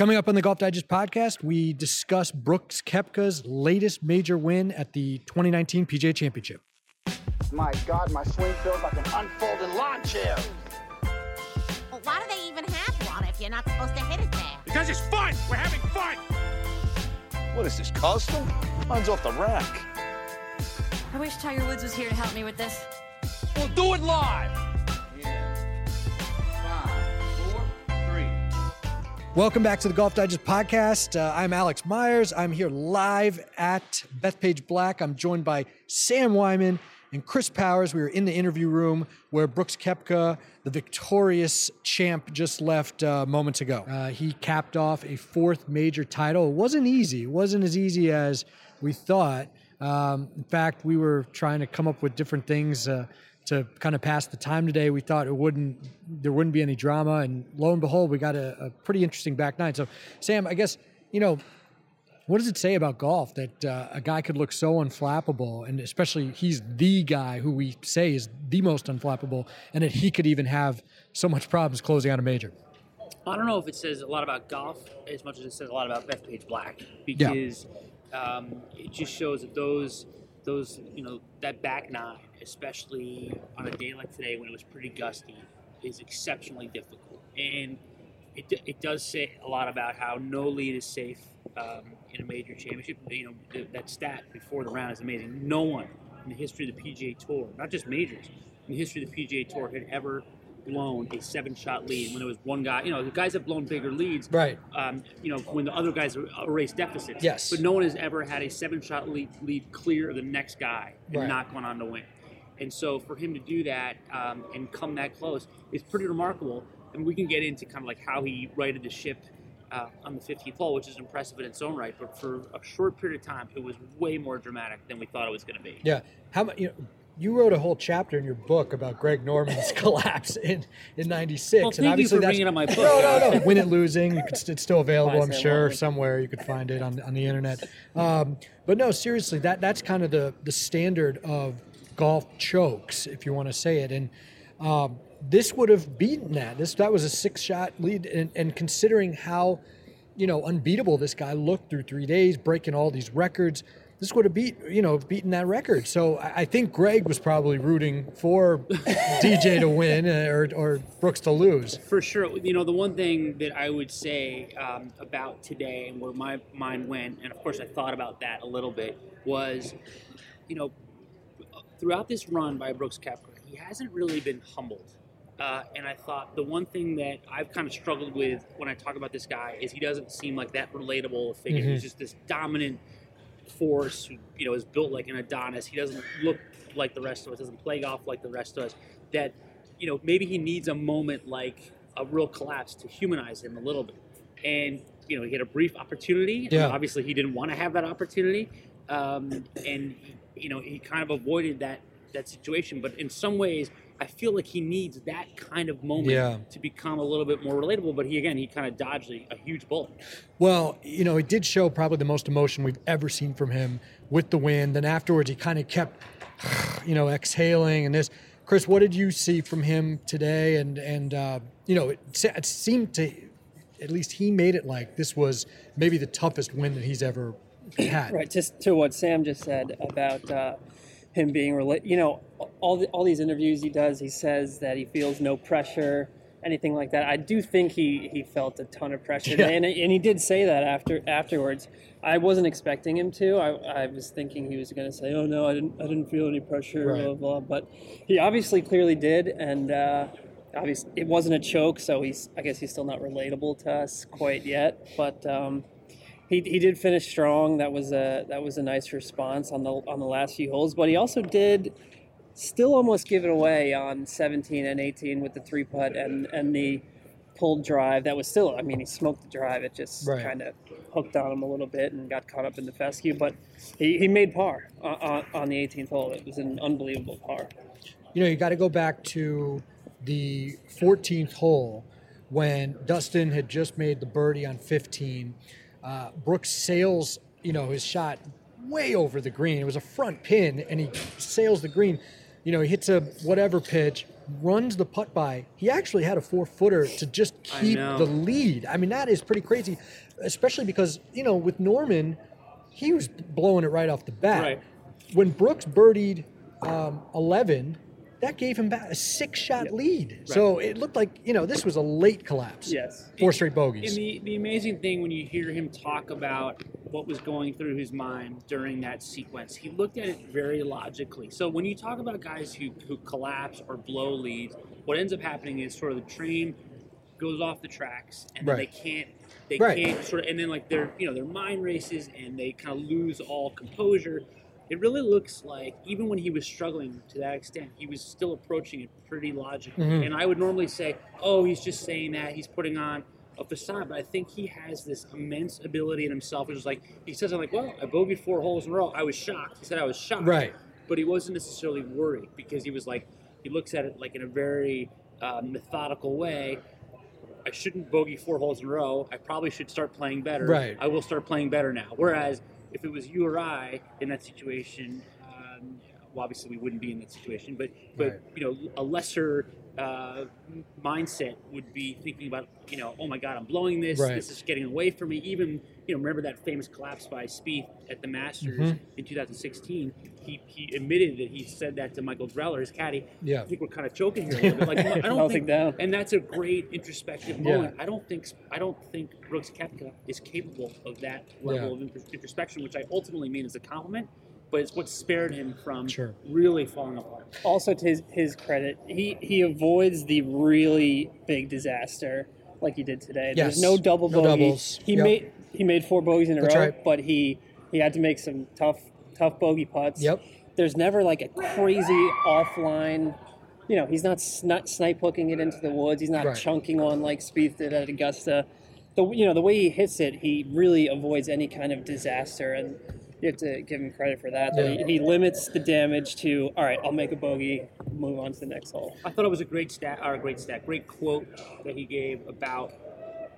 Coming up on the Golf Digest podcast, we discuss Brooks Koepka's latest major win at the 2019 PGA Championship. My God, my swing feels like an unfolding lawn chair. Well, why do they even have one if you're not supposed to hit it there? Because it's fun. We're having fun. What is this, custom? Mine's off the rack. I wish Tiger Woods was here to help me with this. We'll do it live. Welcome back to the Golf Digest podcast. Uh, I'm Alex Myers. I'm here live at Bethpage Black. I'm joined by Sam Weinman and Chris Powers. We were in the interview room where Brooks Koepka, the victorious champ, just left uh, moments ago. Uh, he capped off a fourth major title. It wasn't easy. It wasn't as easy as we thought. Um, in fact, we were trying to come up with different things uh, to kind of pass the time today. We thought it wouldn't, there wouldn't be any drama, and lo and behold, we got a, a pretty interesting back nine. So, Sam, I guess you know what does it say about golf that uh, a guy could look so unflappable, and especially he's the guy who we say is the most unflappable, and that he could even have so much problems closing out a major? I don't know if it says a lot about golf as much as it says a lot about Bethpage Black because um, it just shows that those those you know that back nine, especially on a day like today when it was pretty gusty, is exceptionally difficult, and it, it does say a lot about how no lead is safe um, in a major championship. You know th- that stat before the round is amazing. No one in the history of the PGA Tour, not just majors, in the history of the PGA Tour, had ever blown a seven-shot lead when there was one guy. You know, the guys have blown bigger leads, Right. um, you know, when the other guys erase deficits. Yes. But no one has ever had a seven-shot lead, lead clear of the next guy and Right. not gone on to win. And so for him to do that um, and come that close is pretty remarkable. And we can get into kind of like how he righted the ship uh, on the 15th hole, which is impressive in its own right. But for a short period of time, it was way more dramatic than we thought it was going to be. Yeah. How much? You know, you wrote a whole chapter in your book about Greg Norman's collapse in in '96, Well, thank you for bringing up my book. No, no, no. Win it, losing. Could, it's still available, I'm sure, somewhere. You could find it on on the internet. Um, but no, seriously, that that's kind of the the standard of golf chokes, if you want to say it. And um, this would have beaten that. This that was a six shot lead, and, and considering how you know unbeatable this guy looked through three days, breaking all these records. This would have beat, you know, beaten that record. So I I think Greg was probably rooting for DJ to win uh, or, or Brooks to lose. For sure. You know, the one thing that I would say um, about today and where my mind went, and of course I thought about that a little bit, was, you know, throughout this run by Brooks Koepka, he hasn't really been humbled. Uh, and I thought the one thing that I've kind of struggled with when I talk about this guy is he doesn't seem like that relatable figure. He's just this dominant force who, you know, is built like an Adonis. He doesn't look like the rest of us, doesn't play golf like the rest of us. That, you know, maybe he needs a moment like a real collapse to humanize him a little bit. And, you know, he had a brief opportunity. Yeah. Obviously, he didn't want to have that opportunity. Um, and, you know, he kind of avoided that, that situation. But in some ways, I feel like he needs that kind of moment Yeah. to become a little bit more relatable. But he, again, he kind of dodged a, a huge bullet. Well, you know, it did show probably the most emotion we've ever seen from him with the win. Then afterwards, he kind of kept, you know, exhaling and this. Chris, what did you see from him today? And and uh, you know, it, it seemed to, at least he made it like this was maybe the toughest win that he's ever Right, just to what Sam just said about uh, him being related. You know, all the, all these interviews he does, he says that he feels no pressure, anything like that. I do think he, he felt a ton of pressure, Yeah. and, and he did say that after afterwards. I wasn't expecting him to. I, I was thinking he was going to say, "Oh no, I didn't I didn't feel any pressure," Right. blah blah. But he obviously clearly did, and. Uh, Obviously, it wasn't a choke, so he's. I guess he's still not relatable to us quite yet. But um, he, he did finish strong. That was a that was a nice response on the on the last few holes. But he also did still almost give it away on 17 and 18 with the three putt and and the pulled drive. That was still. I mean, he smoked the drive. It just Right. kind of hooked on him a little bit and got caught up in the fescue. But he, he made par on, on, on the 18th hole. It was an unbelievable par. you know, you got to go back to the 14th hole when Dustin had just made the birdie on 15. Uh, Brooks sails, you know, his shot way over the green. It was a front pin, and he sails the green. You know, he hits a whatever pitch, runs the putt by. He actually had a four footer to just keep the lead. I mean, that is pretty crazy, especially because, you know, with Norman, he was blowing it right off the bat. Right. When Brooks birdied um, 11, that gave him back a six shot lead. So it looked like, you know, this was a late collapse. Yes. Four straight bogeys. And the, the amazing thing when you hear him talk about what was going through his mind during that sequence, he looked at it very logically. So when you talk about guys who, who collapse or blow leads, what ends up happening is sort of the train goes off the tracks and then Right. they can't they Right. can't sort of and then like their you know their mind races and they kind of lose all composure. It really looks like even when he was struggling to that extent, he was still approaching it pretty logically. Mhm. And I would normally say, "Oh, he's just saying that. He's putting on a facade." But I think he has this immense ability in himself. Which is like he says, "I'm like, well, I bogeyed four holes in a row. I was shocked." He said, "I was shocked." Right. But he wasn't necessarily worried because he was like, he looks at it like in a very uh, methodical way. I shouldn't bogey four holes in a row. I probably should start playing better. Right. I will start playing better now. Whereas if it was you or I in that situation, um, well, obviously we wouldn't be in that situation, but but Right. you know, a lesser uh, mindset would be thinking about, you know, oh my God, I'm blowing this. Right. This is getting away from me. Even you know, remember that famous collapse by Spieth at the Masters Mhm. in 2016? He he admitted that he said that to Michael Greller, his caddy. Yeah. I think we're kind of choking here a little bit. Like I don't think, down. and that's a great introspective Yeah. moment. I don't think I don't think Brooks Koepka is capable of that level Yeah. of introspection, which I ultimately mean as a compliment. But it's what spared him from Sure. really falling apart. Also, to his, his credit, he, he avoids the really big disaster like he did today. Yes. There's no double No bogey. doubles. He Yep. made he made four bogeys in a That's row, right. but he he had to make some tough tough bogey putts. Yep. There's never like a crazy offline. You know, he's not sni- snipe hooking it into the woods. He's not Right. chunking on like Spieth did at Augusta. The you know the way he hits it, he really avoids any kind of disaster, and you have to give him credit for that. that Yeah. he, he limits the damage to all right. I'll make a bogey, move on to the next hole. I thought it was a great stat, or a great stat, great quote that he gave about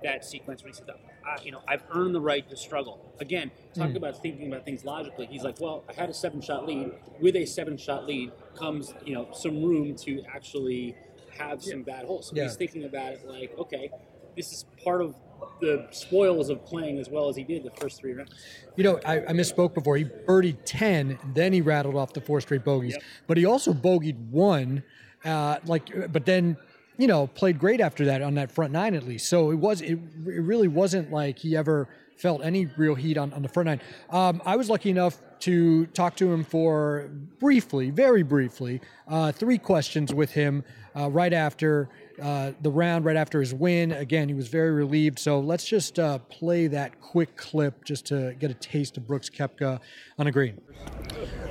that sequence when he said, uh, "You know, I've earned the right to struggle." Again, talking about thinking about things logically. He's like, "Well, I had a seven-shot lead. With a seven-shot lead comes, you know, some room to actually have some bad holes." So Yeah. he's thinking about it like, "Okay, this is part of." The spoils of playing as well as he did the first three rounds. You know, I, I misspoke before. He birdied 10, then he rattled off the four straight bogeys. Yep. But he also bogeyed one, uh, like, but then, you know, played great after that on that front nine at least. So it was, it, it really wasn't like he ever felt any real heat on, on the front nine. Um, I was lucky enough to talk to him for briefly, very briefly, uh, three questions with him uh, right after uh, the round, right after his win. Again, he was very relieved. So let's just uh, play that quick clip just to get a taste of Brooks Koepka on a green.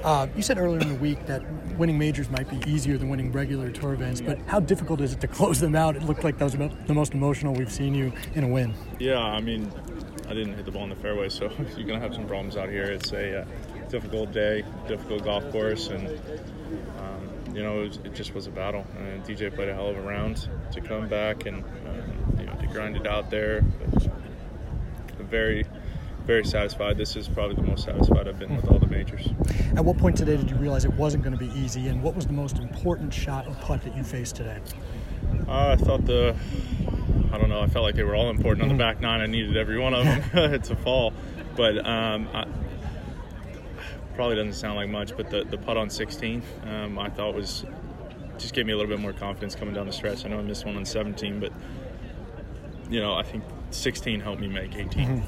Uh, you said earlier in the week that winning majors might be easier than winning regular tour events, but how difficult is it to close them out? It looked like that was the most emotional we've seen you in a win. Yeah, I mean, I didn't hit the ball in the fairway, so you're gonna have some problems out here. It's a uh, difficult day, difficult golf course, and um, you know it, was, it just was a battle. And DJ played a hell of a round to come back and um, you know to grind it out there. But very, very satisfied. This is probably the most satisfied I've been with all the majors. At what point today did you realize it wasn't going to be easy, and what was the most important shot or putt that you faced today? Uh, I thought the, I don't know, I felt like they were all important on the back nine. I needed every one of them to fall. But um, I, probably doesn't sound like much, but the, the putt on 16, um, I thought was, just gave me a little bit more confidence coming down the stretch. I know I missed one on 17, but, you know, I think 16 helped me make 18.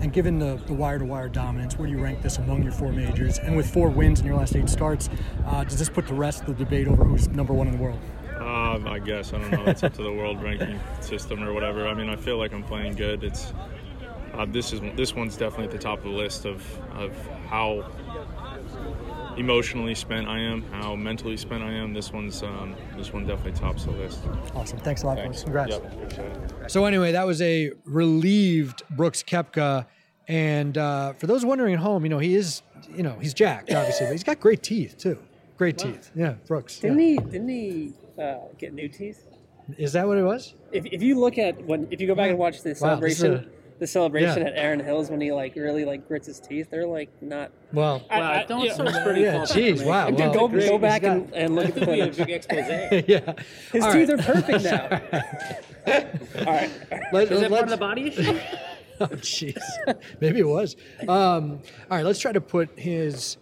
And given the, the wire-to-wire dominance, where do you rank this among your four majors? And with four wins in your last eight starts, uh, does this put the rest of the debate over who's number one in the world? Um, I guess I don't know. It's up to the world ranking system or whatever. I mean, I feel like I'm playing good. It's uh, this is this one's definitely at the top of the list of of how emotionally spent I am, how mentally spent I am. This one's um, this one definitely tops the list. Awesome. Thanks a lot, Thanks. Congrats. Yep. So anyway, that was a relieved Brooks Koepka, and uh, for those wondering at home, you know he is, you know, he's jacked obviously, but he's got great teeth too. Great teeth. Yeah, Brooks. Didn't yeah. he? Didn't he uh, get new teeth? Is that what it was? If, if you look at when if you go back and watch the Wow, this is celebration, the celebration Yeah. at Erin Hills when he like really like grits his teeth. They're like not. Well, I- Wow, I- don't yeah. search for any Yeah, false jeez, information. wow, Dude, well, go, go back He's and, and look at the Could be a footage. big expose. yeah. His All teeth right. are perfect now. All right. Let, Is that part of the body issue? Oh, jeez. Maybe it was. Um, all right, let's try to put his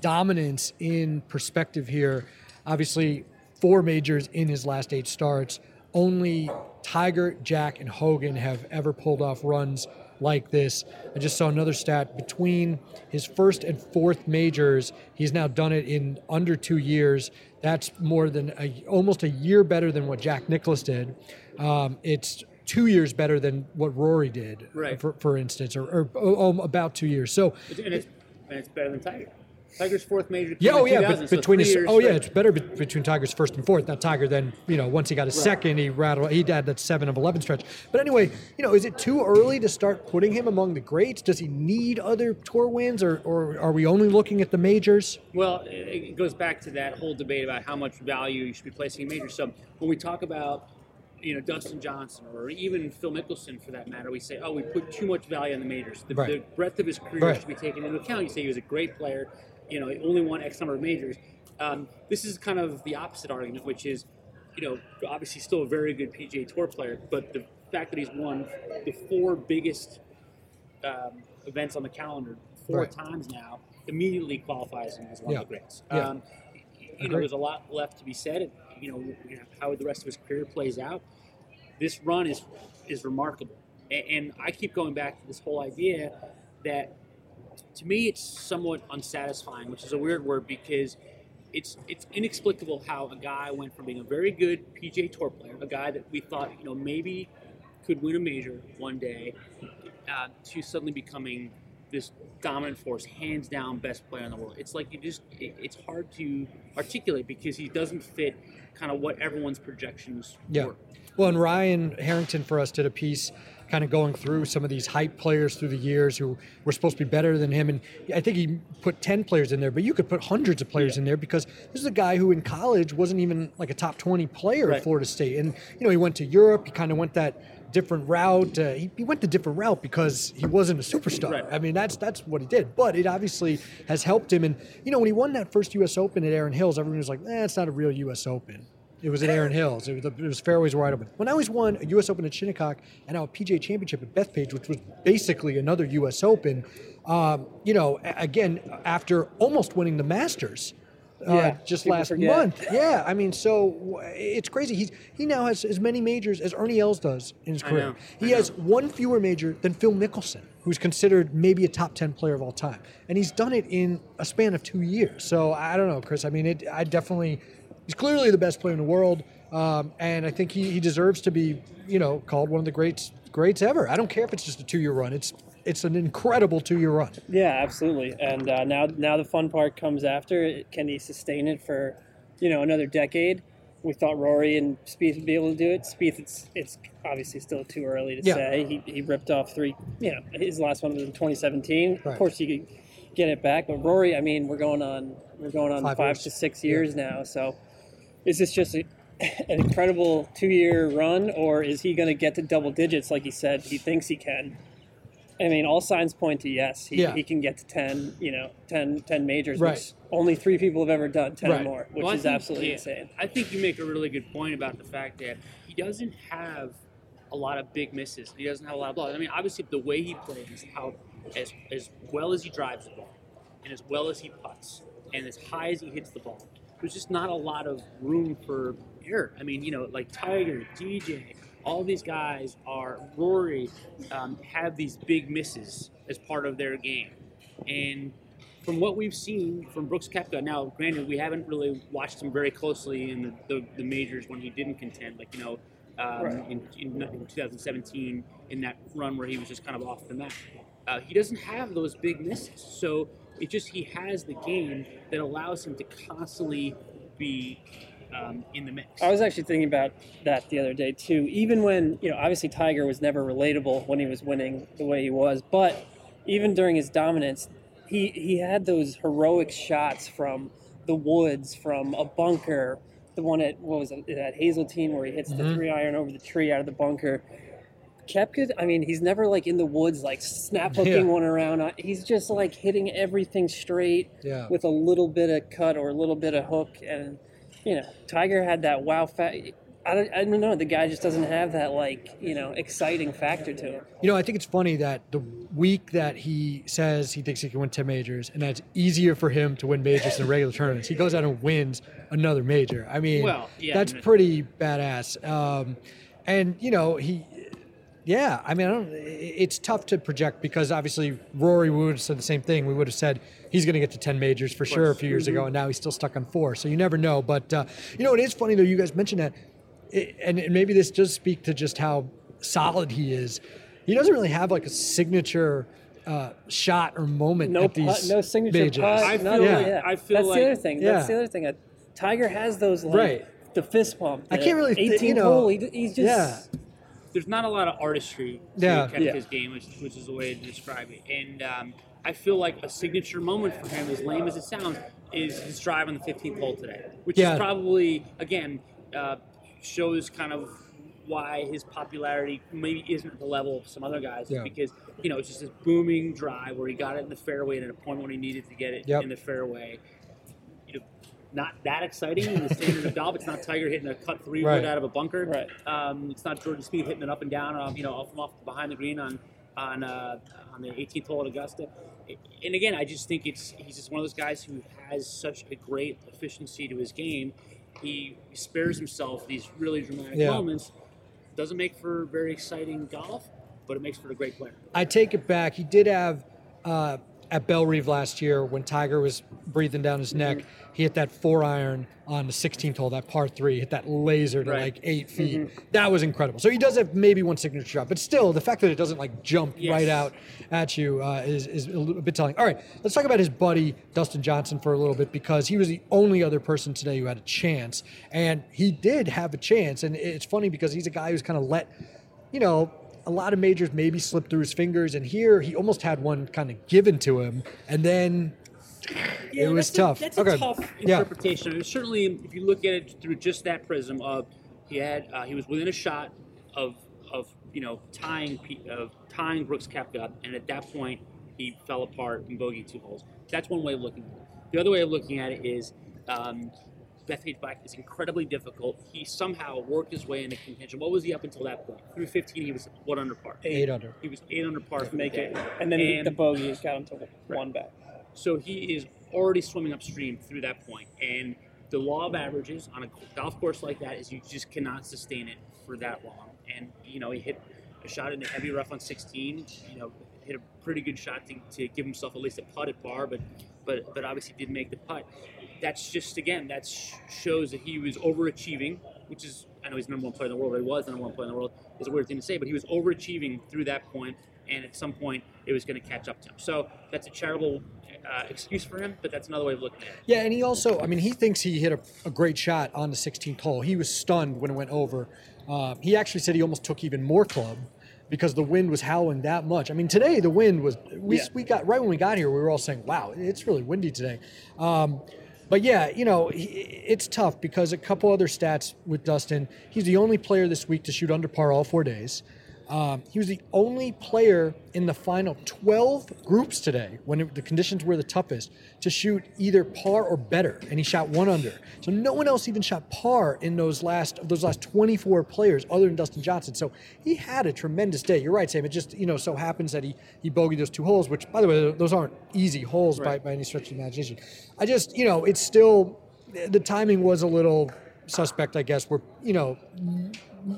dominance in perspective here. Obviously, four majors in his last eight starts. Only Tiger, Jack, and Hogan have ever pulled off runs like this. I just saw another stat between his first and fourth majors. He's now done it in under two years. That's more than a, almost a year better than what Jack Nicklaus did. Um, it's two years better than what Rory did, Right. for, for instance, or, or oh, oh, about two years. So, and it's and it's better than Tiger. Tiger's fourth major. yeah, oh yeah, 2000, but so between his, years oh yeah, it's better be- between Tiger's first and fourth. Now Tiger then, you know, once he got his second, he rattled, he had that seven of eleven stretch. But anyway, you know, is it too early to start putting him among the greats? Does he need other tour wins, or, or are we only looking at the majors? Well, it it goes back to that whole debate about how much value you should be placing in majors. So when we talk about, you know, Dustin Johnson or even Phil Mickelson for that matter, we say, oh, we put too much value on the majors. The, Right. the breadth of his career Right. should be taken into account. You say he was a great player, you know, only won X number of majors. Um, this is kind of the opposite argument, which is, you know, obviously still a very good PGA Tour player, but the fact that he's won the four biggest um, events on the calendar four Right. times now immediately qualifies him as one Yeah. of the greats. Yeah. Um, you know, there's a lot left to be said. and, You know, how the rest of his career plays out. This run is is remarkable, A- and I keep going back to this whole idea that to me it's somewhat unsatisfying, which is a weird word because it's it's inexplicable how a guy went from being a very good PGA Tour player, a guy that we thought you know maybe could win a major one day, uh, to suddenly becoming this dominant force, hands down best player in the world. It's like you just it, it's hard to articulate because he doesn't fit kind of what everyone's projections Yeah. were. Well, and Ryan Harrington for us did a piece kind of going through some of these hype players through the years who were supposed to be better than him. And I think he put 10 players in there, but you could put hundreds of players in there because this is a guy who in college wasn't even like a top 20 player Right. at Florida State. And, you know, he went to Europe, he kind of went that different route. Uh, he, he went the different route because he wasn't a superstar. Right. I mean, that's that's what he did. But it obviously has helped him. And, you know, when he won that first U.S. Open at Erin Hills, everyone was like, eh, it's not a real U.S. Open. It was at Erin Hills. It was, it was fairways wide open. When I was won a U.S. Open at Shinnecock and now a PGA Championship at Bethpage, which was basically another U.S. Open, um, you know, again, after almost winning the Masters uh, Yeah, just last forget. month. Yeah, I mean, so it's crazy. He's he now has as many majors as Ernie Els does in his I career. know, He I has one fewer major than Phil Mickelson, who's considered maybe a top ten player of all time, and he's done it in a span of two years. So I don't know, Chris. I mean, it. I definitely. He's clearly the best player in the world, um, and I think he, he deserves to be, you know, called one of the greats greats ever. I don't care if it's just a two year run. It's it's an incredible two year run. Yeah, absolutely. And uh, now, now the fun part comes after. Can he sustain it for, you know, another decade? We thought Rory and Spieth would be able to do it. Spieth, it's it's obviously still too early to Yeah. say. He, he ripped off three. You know, his last one was in 2017. Right. Of course, you could get it back, but Rory, I mean, we're going on we're going on Five five, to six years now. So, is this just a, an incredible two-year run, or is he going to get to double digits like he said he thinks he can? I mean, all signs point to yes. He, Yeah. he can get to 10, you know, 10, 10 majors, Right. which only three people have ever done 10 Right. or more, which Well, is think- absolutely yeah, insane. I think you make a really good point about the fact that he doesn't have a lot of big misses. He doesn't have a lot of blocks. I mean, obviously, the way he plays, how as as well as he drives the ball, and as well as he puts, and as high as he hits the ball, there's just not a lot of room for error. I mean, you know, like Tiger, DJ, all these guys are Rory um, have these big misses as part of their game, and from what we've seen from Brooks Koepka, now granted we haven't really watched him very closely in the, the, the majors when he didn't contend, like you know, um, Right. in, in, in 2017 in that run where he was just kind of off the map. Uh, he doesn't have those big misses, so it just he has the game that allows him to constantly be um, in the mix. I was actually thinking about that the other day too. Even when you know, obviously Tiger was never relatable when he was winning the way he was, but even during his dominance, he he had those heroic shots from the woods, from a bunker. The one at what was it at Hazeltine where he hits the three iron over the tree out of the bunker. Koepka, I mean, he's never like in the woods, like snap hooking Yeah. one around. Uh, He's just like hitting everything straight Yeah. with a little bit of cut or a little bit of hook. And, you know, Tiger had that wow factor. I don't, I don't know. The guy just doesn't have that, like, you know, exciting factor to him. You know, I think it's funny that the week that he says he thinks he can win 10 majors, and that's easier for him to win majors than regular tournaments, he goes out and wins another major. I mean, Well, yeah, that's pretty badass. Um, and, you know, he, yeah, I mean, I don't, it's tough to project because obviously Rory would have said the same thing. We would have said he's going to get to 10 majors for sure a few years ago, and now he's still stuck on four. So you never know. But, uh, you know, it is funny, though, you guys mentioned that, it, and, and maybe this does speak to just how solid he is. He doesn't really have like a signature uh, shot or moment No at these putt, no signature majors. putt. I feel of like- that. I feel That's like- the other thing. Yeah. That's the other thing. Uh, Tiger has those, like, Right. the fist pump. I can't really thi- 18th you know, hole. He, he's just. yeah. There's not a lot of artistry to Yeah. Koepka's Yeah. game, which, which is the way to describe it. And um, I feel like a signature moment for him, as lame as it sounds, is his drive on the 15th hole today, which Yeah. is probably again uh, shows kind of why his popularity maybe isn't at the level of some other guys Yeah. because you know it's just this booming drive where he got it in the fairway at a point when he needed to get it Yep. in the fairway. Not that exciting in the standard of golf. It's not Tiger hitting a cut three Right. wood out of a bunker. Right. Um, it's not Jordan Spieth hitting it up and down, um, you know, off off behind the green on on uh, on the 18th hole at Augusta. And again, I just think it's he's just one of those guys who has such a great efficiency to his game. He spares himself these really dramatic Yeah. moments. Doesn't make for very exciting golf, but it makes for a great player. I take it back. He did have uh, at Bellerive last year when Tiger was breathing down his neck. He hit that four iron on the 16th hole, that par three, hit that laser to Right. like eight feet. That was incredible. So he does have maybe one signature shot, but still, the fact that it doesn't like jump Yes. right out at you uh, is, is a bit telling. All right, let's talk about his buddy Dustin Johnson for a little bit because he was the only other person today who had a chance, and he did have a chance. And it's funny because he's a guy who's kind of let you know, a lot of majors maybe slip through his fingers, and here he almost had one kind of given to him, and then it was that's tough. A, that's Okay. a tough Yeah. interpretation. I mean, certainly, if you look at it through just that prism of he had uh, he was within a shot of of you know tying of tying Brooks Koepka, and at that point he fell apart and bogeyed two holes. That's one way of looking at it. The other way of looking at it is. Um, Bethpage Black is incredibly difficult. He somehow worked his way into contention. What was he up until that point? Through 15, he was what under par? Eight under. He was eight under par Make it, day. and then he, the And- bogey got him to one back. so he is already swimming upstream through that point. And the law of averages on a golf course like that is you just cannot sustain it for that long. And, you know, he hit a shot in the heavy rough on 16, you know, hit a pretty good shot to, to give himself at least a putt at par, but, but, but obviously didn't make the putt. That's just, again, that sh- shows that he was overachieving, which is, I know he's the number one player in the world, or he was the number one player in the world, is a weird thing to say, but he was overachieving through that point, and at some point it was going to catch up to him. So that's a charitable uh, excuse for him, but that's another way of looking at it. Yeah, and he also, I mean, he thinks he hit a, a great shot on the 16th hole. He was stunned when it went over. Uh, he actually said he almost took even more club because the wind was howling that much. I mean, today the wind was, we, Yeah. we got, right when we got here, we were all saying, wow, it's really windy today. Um, but yeah, you know, he, it's tough because a couple other stats with Dustin. He's the only player this week to shoot under par all four days. Um, he was the only player in the final 12 groups today, when it, the conditions were the toughest, to shoot either par or better, and he shot one under. So no one else even shot par in those last those last 24 players, other than Dustin Johnson. So he had a tremendous day. You're right, Sam. It just you know so happens that he he bogeyed those two holes, which by the way, those aren't easy holes by, by any stretch of the imagination. I just you know it's still the timing was a little suspect, I guess. Where you know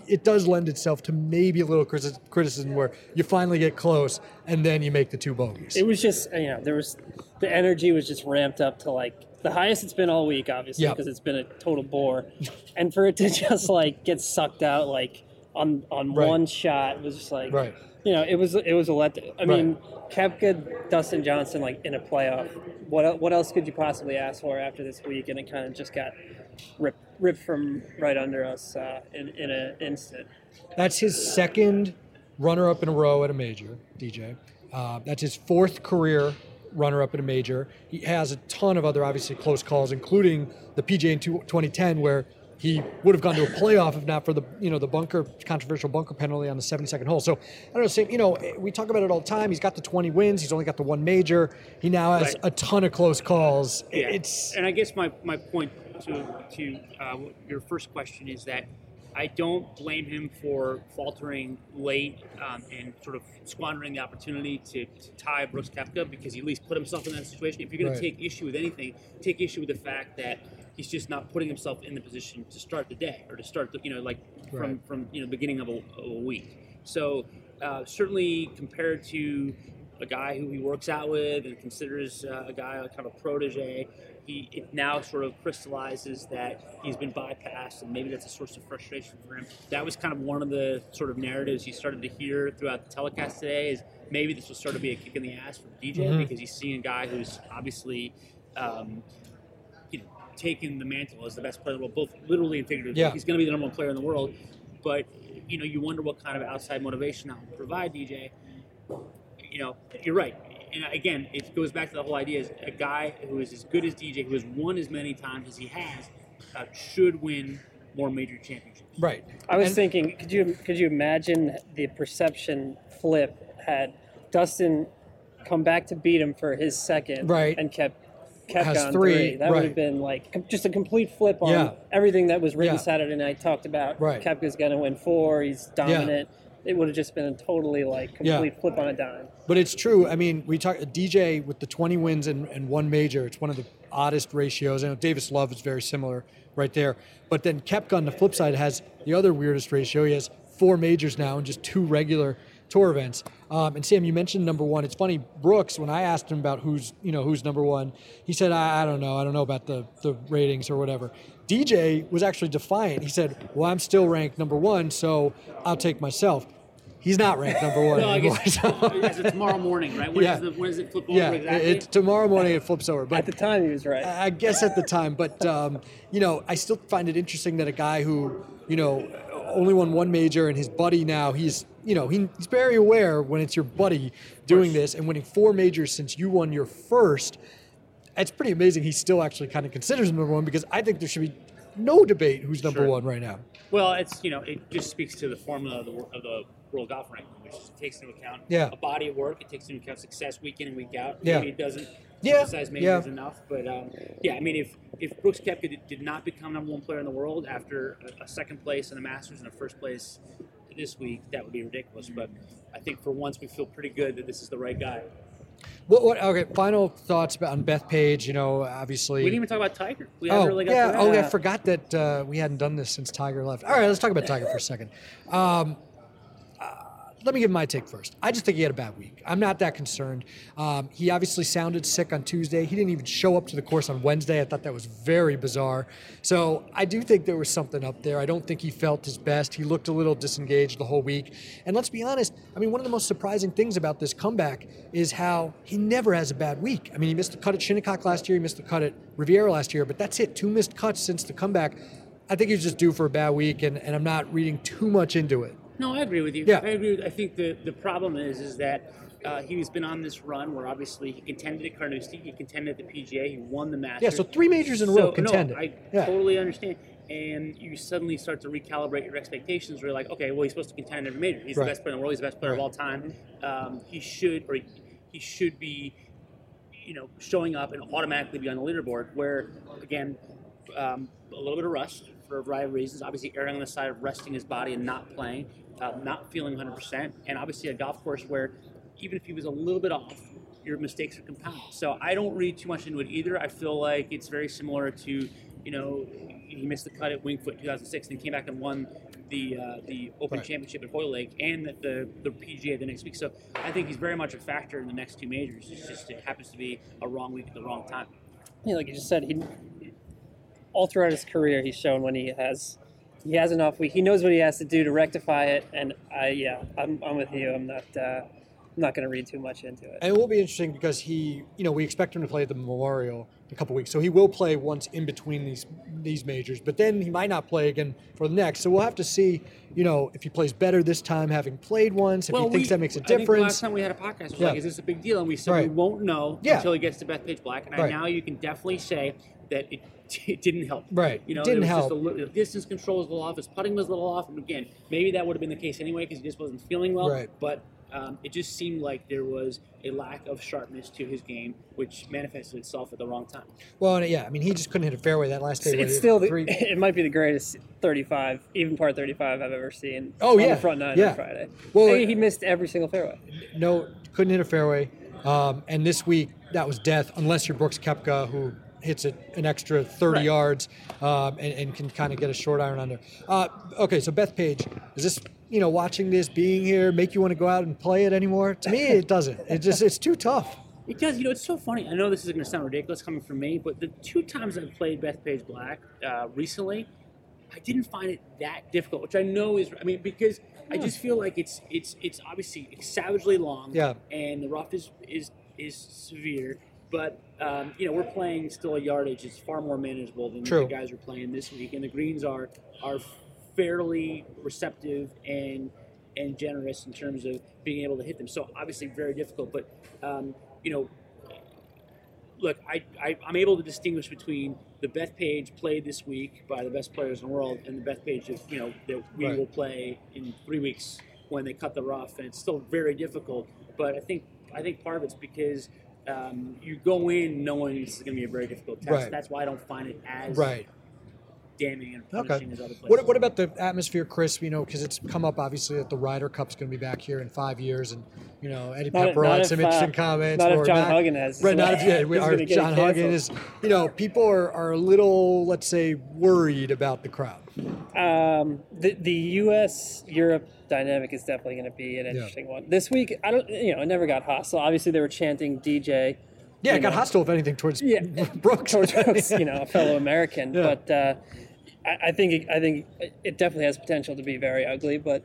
it does lend itself to maybe a little criticism where you finally get close and then you make the two bogeys. It was just you know there was the energy was just ramped up to like the highest it's been all week, obviously because it's been a total bore, and for it to just like get sucked out like on on Right. one shot was just like Right. you know it was it was a let. I mean, Koepka, Dustin Johnson like in a playoff. What what else could you possibly ask for after this week? And it kind of just got ripped ripped from right under us uh, in in an instant. That's his second runner up in a row at a major, DJ. Uh, that's his fourth career runner up in a major. He has a ton of other, obviously, close calls, including the PGA in two- 2010, where he would have gone to a playoff if not for the you know the bunker controversial bunker penalty on the 72nd hole. So I don't know. Same, you know, we talk about it all the time. He's got the 20 wins. He's only got the one major. He now has Right. a ton of close calls. Yeah. It's and I guess my, my point to to uh, your first question is that I don't blame him for faltering late um, and sort of squandering the opportunity to, to tie Brooks Koepka because he at least put himself in that situation. If you're going Right. to take issue with anything, take issue with the fact that he's just not putting himself in the position to start the day or to start the you know like from Right. from you know the beginning of a, of a week. So uh, certainly compared to a guy who he works out with and considers uh, a guy like kind of a protege, he it now sort of crystallizes that he's been bypassed, and maybe that's a source of frustration for him. That was kind of one of the sort of narratives you started to hear throughout the telecast today. Is maybe this will start to be a kick in the ass for DJ Mhm. because he's seeing a guy who's obviously. Um, you know, taken the mantle as the best player in the world, both literally and figuratively. Yeah. He's going to be the number one player in the world, but you know, you wonder what kind of outside motivation that will provide DJ. You know, you're right. And again, it goes back to the whole idea: is a guy who is as good as DJ, who has won as many times as he has, uh, should win more major championships. right. I was And- thinking, could you could you imagine the perception flip had Dustin come back to beat him for his second, Right. and kept kept Has on three, three? That would have been like just a complete flip on Yeah. everything that was written Yeah. Saturday night. Talked about Right. Koepka's going to win four. He's dominant. It would have just been a totally like Yeah. complete flip on a dime. But it's true. I mean, we talk DJ with the 20 wins and, and one major. It's one of the oddest ratios. I know Davis Love is very similar right there. But then Koepka on the flip side has the other weirdest ratio. He has four majors now and just two regular tour events. Um, and Sam, you mentioned number one. It's funny, Brooks. When I asked him about who's you know who's number one, he said, I, I don't know. I don't know about the the ratings or whatever. DJ was actually defiant. He said, Well, I'm still ranked number one, so I'll take myself. He's not ranked number one Well, I guess so- as of tomorrow morning, right? When, Yeah. is the, when does it flip over yeah, exactly? it's tomorrow morning. It flips over, but At the time, he was right. I guess at the time. But um, you know, I still find it interesting that a guy who you know only won one major and his buddy now he's you know he, he's very aware when it's your buddy doing this and winning four majors since you won your first. It's pretty amazing. He still actually kind of considers him number one because I think there should be no debate who's number Sure. one right now. Well, it's you know it just speaks to the formula of the, of the World Golf Ranking, which is, takes into account Yeah. a body of work. It takes into account success week in and week out. Yeah. Maybe it doesn't Yeah, emphasize majors yeah. enough, but um, yeah, I mean if if Brooks Koepka did, did not become number one player in the world after a, a second place in the Masters and a first place this week, that would be ridiculous. But I think for once we feel pretty good that this is the right guy. What, what? Okay. Final thoughts about on Bethpage. You know, obviously. We didn't even talk about Tiger. We Oh, really got yeah. Oh, I forgot that uh, we hadn't done this since Tiger left. All right, let's talk about Tiger for a second. Um, let me give my take first. I just think he had a bad week. I'm not that concerned. Um, he obviously sounded sick on Tuesday. He didn't even show up to the course on Wednesday. I thought that was very bizarre. So I do think there was something up there. I don't think he felt his best. He looked a little disengaged the whole week. And let's be honest, I mean, one of the most surprising things about this comeback is how he never has a bad week. I mean, he missed the cut at Shinnecock last year, he missed the cut at Riviera last year, but that's it. Two missed cuts since the comeback. I think he's just due for a bad week, and, and I'm not reading too much into it. No, I agree with you. Yeah. I agree. With, I think the, the problem is is that uh, he's been on this run where obviously he contended at Carnoustie, he contended at the PGA, he won the Masters. Yeah, so three majors in a So, row contended. No, I Yeah. totally understand. And you suddenly start to recalibrate your expectations. Where you're like, okay, well, he's supposed to contend every major. He's Right. the best player in the world. He's the best player Right. of all time. Um, he should, or he, he should be, you know, showing up and automatically be on the leaderboard. Where again, um, a little bit of rust for a variety of reasons. Obviously, erring on the side of resting his body and not playing, uh, not feeling 100%, and obviously a golf course where even if he was a little bit off, your mistakes are compounded. So I don't read too much into it either. I feel like it's very similar to, you know, he missed the cut at Winged Foot 2006 and came back and won the uh, the Open Right. Championship at Hoylake and the, the the PGA the next week. So I think he's very much a factor in the next two majors. It's just it happens to be a wrong week at the wrong time. Yeah, like you just said, he all throughout his career he's shown when he has he has enough. He knows what he has to do to rectify it, and I yeah, I'm, I'm with you. I'm not uh, I'm not going to read too much into it. And it will be interesting because he, you know, we expect him to play at the Memorial in a couple weeks, so he will play once in between these these majors. But then he might not play again for the next. So we'll have to see, you know, if he plays better this time, having played once. If he thinks we- that makes a I think the difference. last time we had a podcast was Yeah. like, "Is this a big deal?" And we said we won't know Yeah. until he gets to Bethpage Black. And Right. now you can definitely say that it, it didn't help. Right. You know, didn't there was help. Just a little, the distance control was a little off. His putting was a little off. And again, maybe that would have been the case anyway because he just wasn't feeling well. Right. But um, it just seemed like there was a lack of sharpness to his game, which manifested itself at the wrong time. well, and yeah, I mean, he just couldn't hit a fairway that last day. It's he- still the, it might be the greatest 35, even par 35 I've ever seen. Oh, on yeah. the front nine Yeah. on Friday. Well, Well, he missed every single fairway. no, couldn't hit a fairway. Um, and this week, that was death, unless you're Brooks Koepka, who hits it an extra 30 Right. yards um, and, and can kind of get a short iron under. Uh, okay, so Bethpage, is this, you know, watching this, being here, make you want to go out and play it anymore? To me, it doesn't. It just, it's too tough. It does. You know, it's so funny. I know this is going to sound ridiculous coming from me, but the two times I've played Bethpage Black uh, recently, I didn't find it that difficult. Which I know is, I mean, because I just feel like it's it's it's obviously savagely long. Yeah. And the rough is is is severe, but um, you know we're playing still a yardage. It's far more manageable than True. the guys are playing this week, and the greens are are fairly receptive and and generous in terms of being able to hit them. So obviously very difficult, but um, you know look, I, I I'm able to distinguish between the Bethpage played this week by the best players in the world and the Bethpage that you know that we Right. will play in three weeks when they cut the rough, and it's still very difficult. But I think I think part of it's because um, you go in knowing this is going to be a very difficult test. Right. That's why I don't find it as Right. Damning and Okay. punishing as other places. What, what about the atmosphere, Chris? You know, because it's come up obviously that the Ryder Cup's going to be back here in five years, and you know Eddie Not- Pepper not had if, some uh, interesting comments. not if or John Matt- Huggan has- right? Not if yeah, we, he's our John Huggan is. You know, people are, are a little, let's say, worried about the crowd. Um, the the U.S. Europe dynamic is definitely going to be an interesting one this week. I don't, you know, it never got hostile. Obviously, they were chanting DJ. Yeah, you it got hostile if anything towards Yeah, Brooks. towards Brooks, you know, a fellow American. Yeah. But uh, I, I think it, I think it definitely has potential to be very ugly. But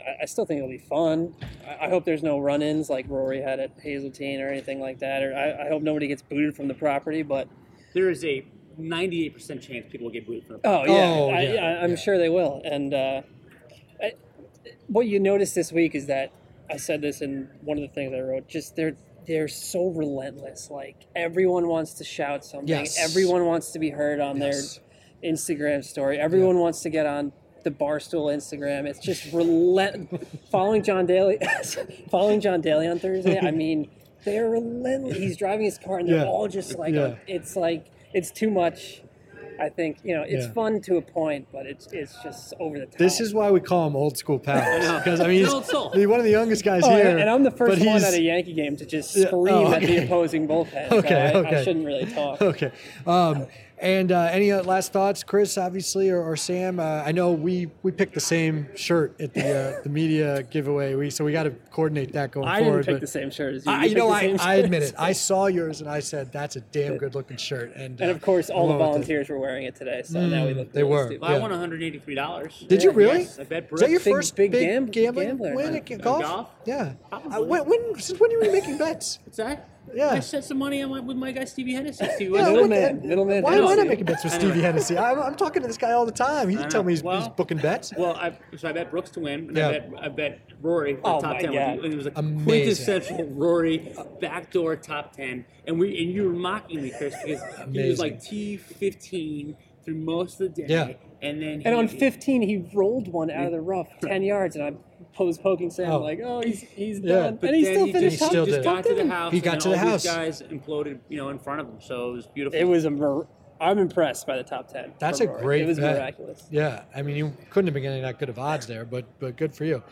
I, I still think it'll be fun. I, I hope there's no run-ins like Rory had at Hazeltine or anything like that. Or I, I hope nobody gets booted from the property. But there is a 98% chance people will get booted from the Oh yeah, Oh, I, yeah, I, I'm yeah. sure they will. And uh, I, what you notice this week is that I said this in one of the things I wrote. Just they're they're so relentless. Like everyone wants to shout something. Yes. Everyone wants to be heard on Yes. their Instagram story. Everyone wants to get on the Barstool Instagram. It's just relent. following John Daly, following John Daly on Thursday. I mean, they're relentless. He's driving his car, and they're Yeah. all just like, Yeah. it's like it's too much. I think you know it's Yeah. fun to a point, but it's it's just over the top. This is why we call him old school pals because I mean He's he's, an old soul. he's one of the youngest guys Oh, here. and, and I'm the first one at a Yankee game to just Yeah, scream oh, at the opposing bullpen. Okay, so I, okay. I shouldn't really talk. Okay. Um, and uh, any uh, last thoughts, Chris, obviously, or, or Sam? Uh, I know we, we picked the same shirt at the uh, the media giveaway, we so we got to coordinate that going I didn't forward. pick but- the same shirt as you. I, You you know, I, I admit it. I saw yours and I said that's a damn good looking shirt. And and uh, of course, all the going with it. volunteers were wearing it today, so now we look. they were. Yeah. I won $183. Did you really? Yes, I bet Is Brooks. that your Big- first big big, gam- gambling gambler. win Uh, at uh, golf? golf? Yeah. Probably. Uh, when, when since when are you making bets? What's that? Yeah. I set some money on my, with my guy Stevie Hennessy. Stevie Yeah, West. Middleman, what the- middleman Why am I Hennessy. not making bets with I know. Stevie Hennessy? I'm, I'm talking to this guy all the time. He I tell me he's, Well- he's booking bets. Well, I, so I bet Brooks to win, and Yeah. I bet I bet Rory for Oh top my ten. God. And it was a Amazing. quintessential Rory backdoor top ten, and we and you were mocking me, Chris, because he was like T fifteen through most of the day, Yeah. and then And on 15, he rolled one out of the rough, 10 yards, and I was poking Sam Oh. like, "Oh, he's he's Yeah. done," But and he then still he finished just, He still just got to the house. He got to the all house. These guys imploded, you know, in front of him. So it was beautiful. It was a. Mir- I'm impressed by the top 10. That's a Rory. great It was bet. miraculous. Yeah, I mean, you couldn't have been getting that good of odds there, but but good for you.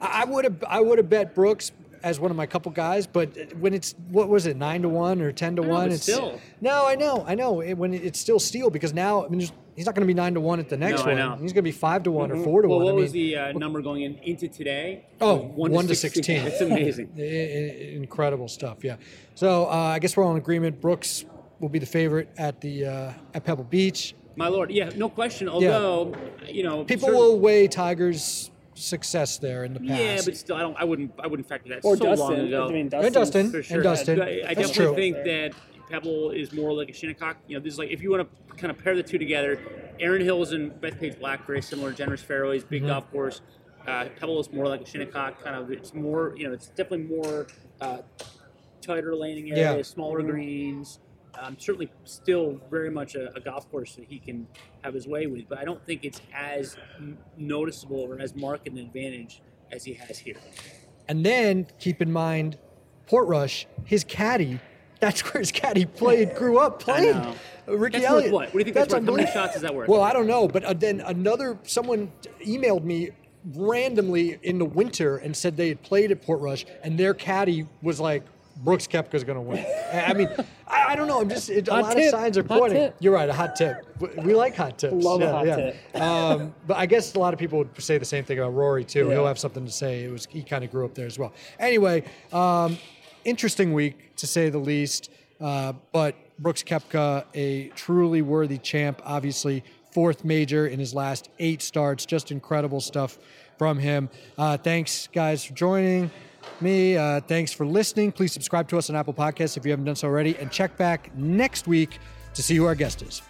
I would have I would have bet Brooks as one of my couple guys, but when it's what was it nine to one or ten to I know, one? but it's still. no, I know, I know. It, when it's still steel because now I mean there's- he's not going to be nine to one at the next No, I one. know. He's going to be five to one or four to well, one. what I mean, was the uh, number going in into today? Oh, It was 1 to 16. It's amazing. I- I- incredible stuff. Yeah. So uh, I guess we're all in agreement. Brooks will be the favorite at the uh, at Pebble Beach. My lord, yeah, no question. Although, you know, People certain- will weigh Tiger's success there in the past. Yeah, but still, I don't. I wouldn't. I wouldn't factor that Or so long Dustin. ago. I mean, and Dustin, For sure. and Dustin. I, I That's definitely true. think that Pebble is more like a Shinnecock. You know, this is like if you want to kind of pair the two together, Erin Hills and Bethpage Black, very similar, generous fairways, big Mm-hmm. golf course. Uh, Pebble is more like a Shinnecock, kind of. It's more, you know, it's definitely more uh, tighter laning Yeah. areas, smaller greens. Um, certainly, still very much a, a golf course that he can have his way with, but I don't think it's as noticeable or as marked an advantage as he has here. And then keep in mind, Portrush, his caddy. That's where his caddy played, grew up playing. know. Uh, Ricky That's worth Elliott. what? What do you think that's worth? How many unbelievable. shots is that worth? Well, I don't know, but uh, then another someone emailed me randomly in the winter and said they had played at Portrush and their caddy was like, Brooks Koepka's going to win. I mean, I, I don't know. I'm just it, a Hot lot tip. of signs are pointing. You're right, a hot tip. We- We like hot tips. Love a hot yeah. tip. Um, but I guess a lot of people would say the same thing about Rory too. Yeah. He'll have something to say. It was he kind of grew up there as well. Anyway, um, interesting week to say the least. Uh, but Brooks Koepka, a truly worthy champ, obviously fourth major in his last eight starts. Just incredible stuff from him. Uh, thanks, guys, for joining me. Uh, thanks for listening. Please subscribe to us on Apple Podcasts if you haven't done so already, and check back next week to see who our guest is.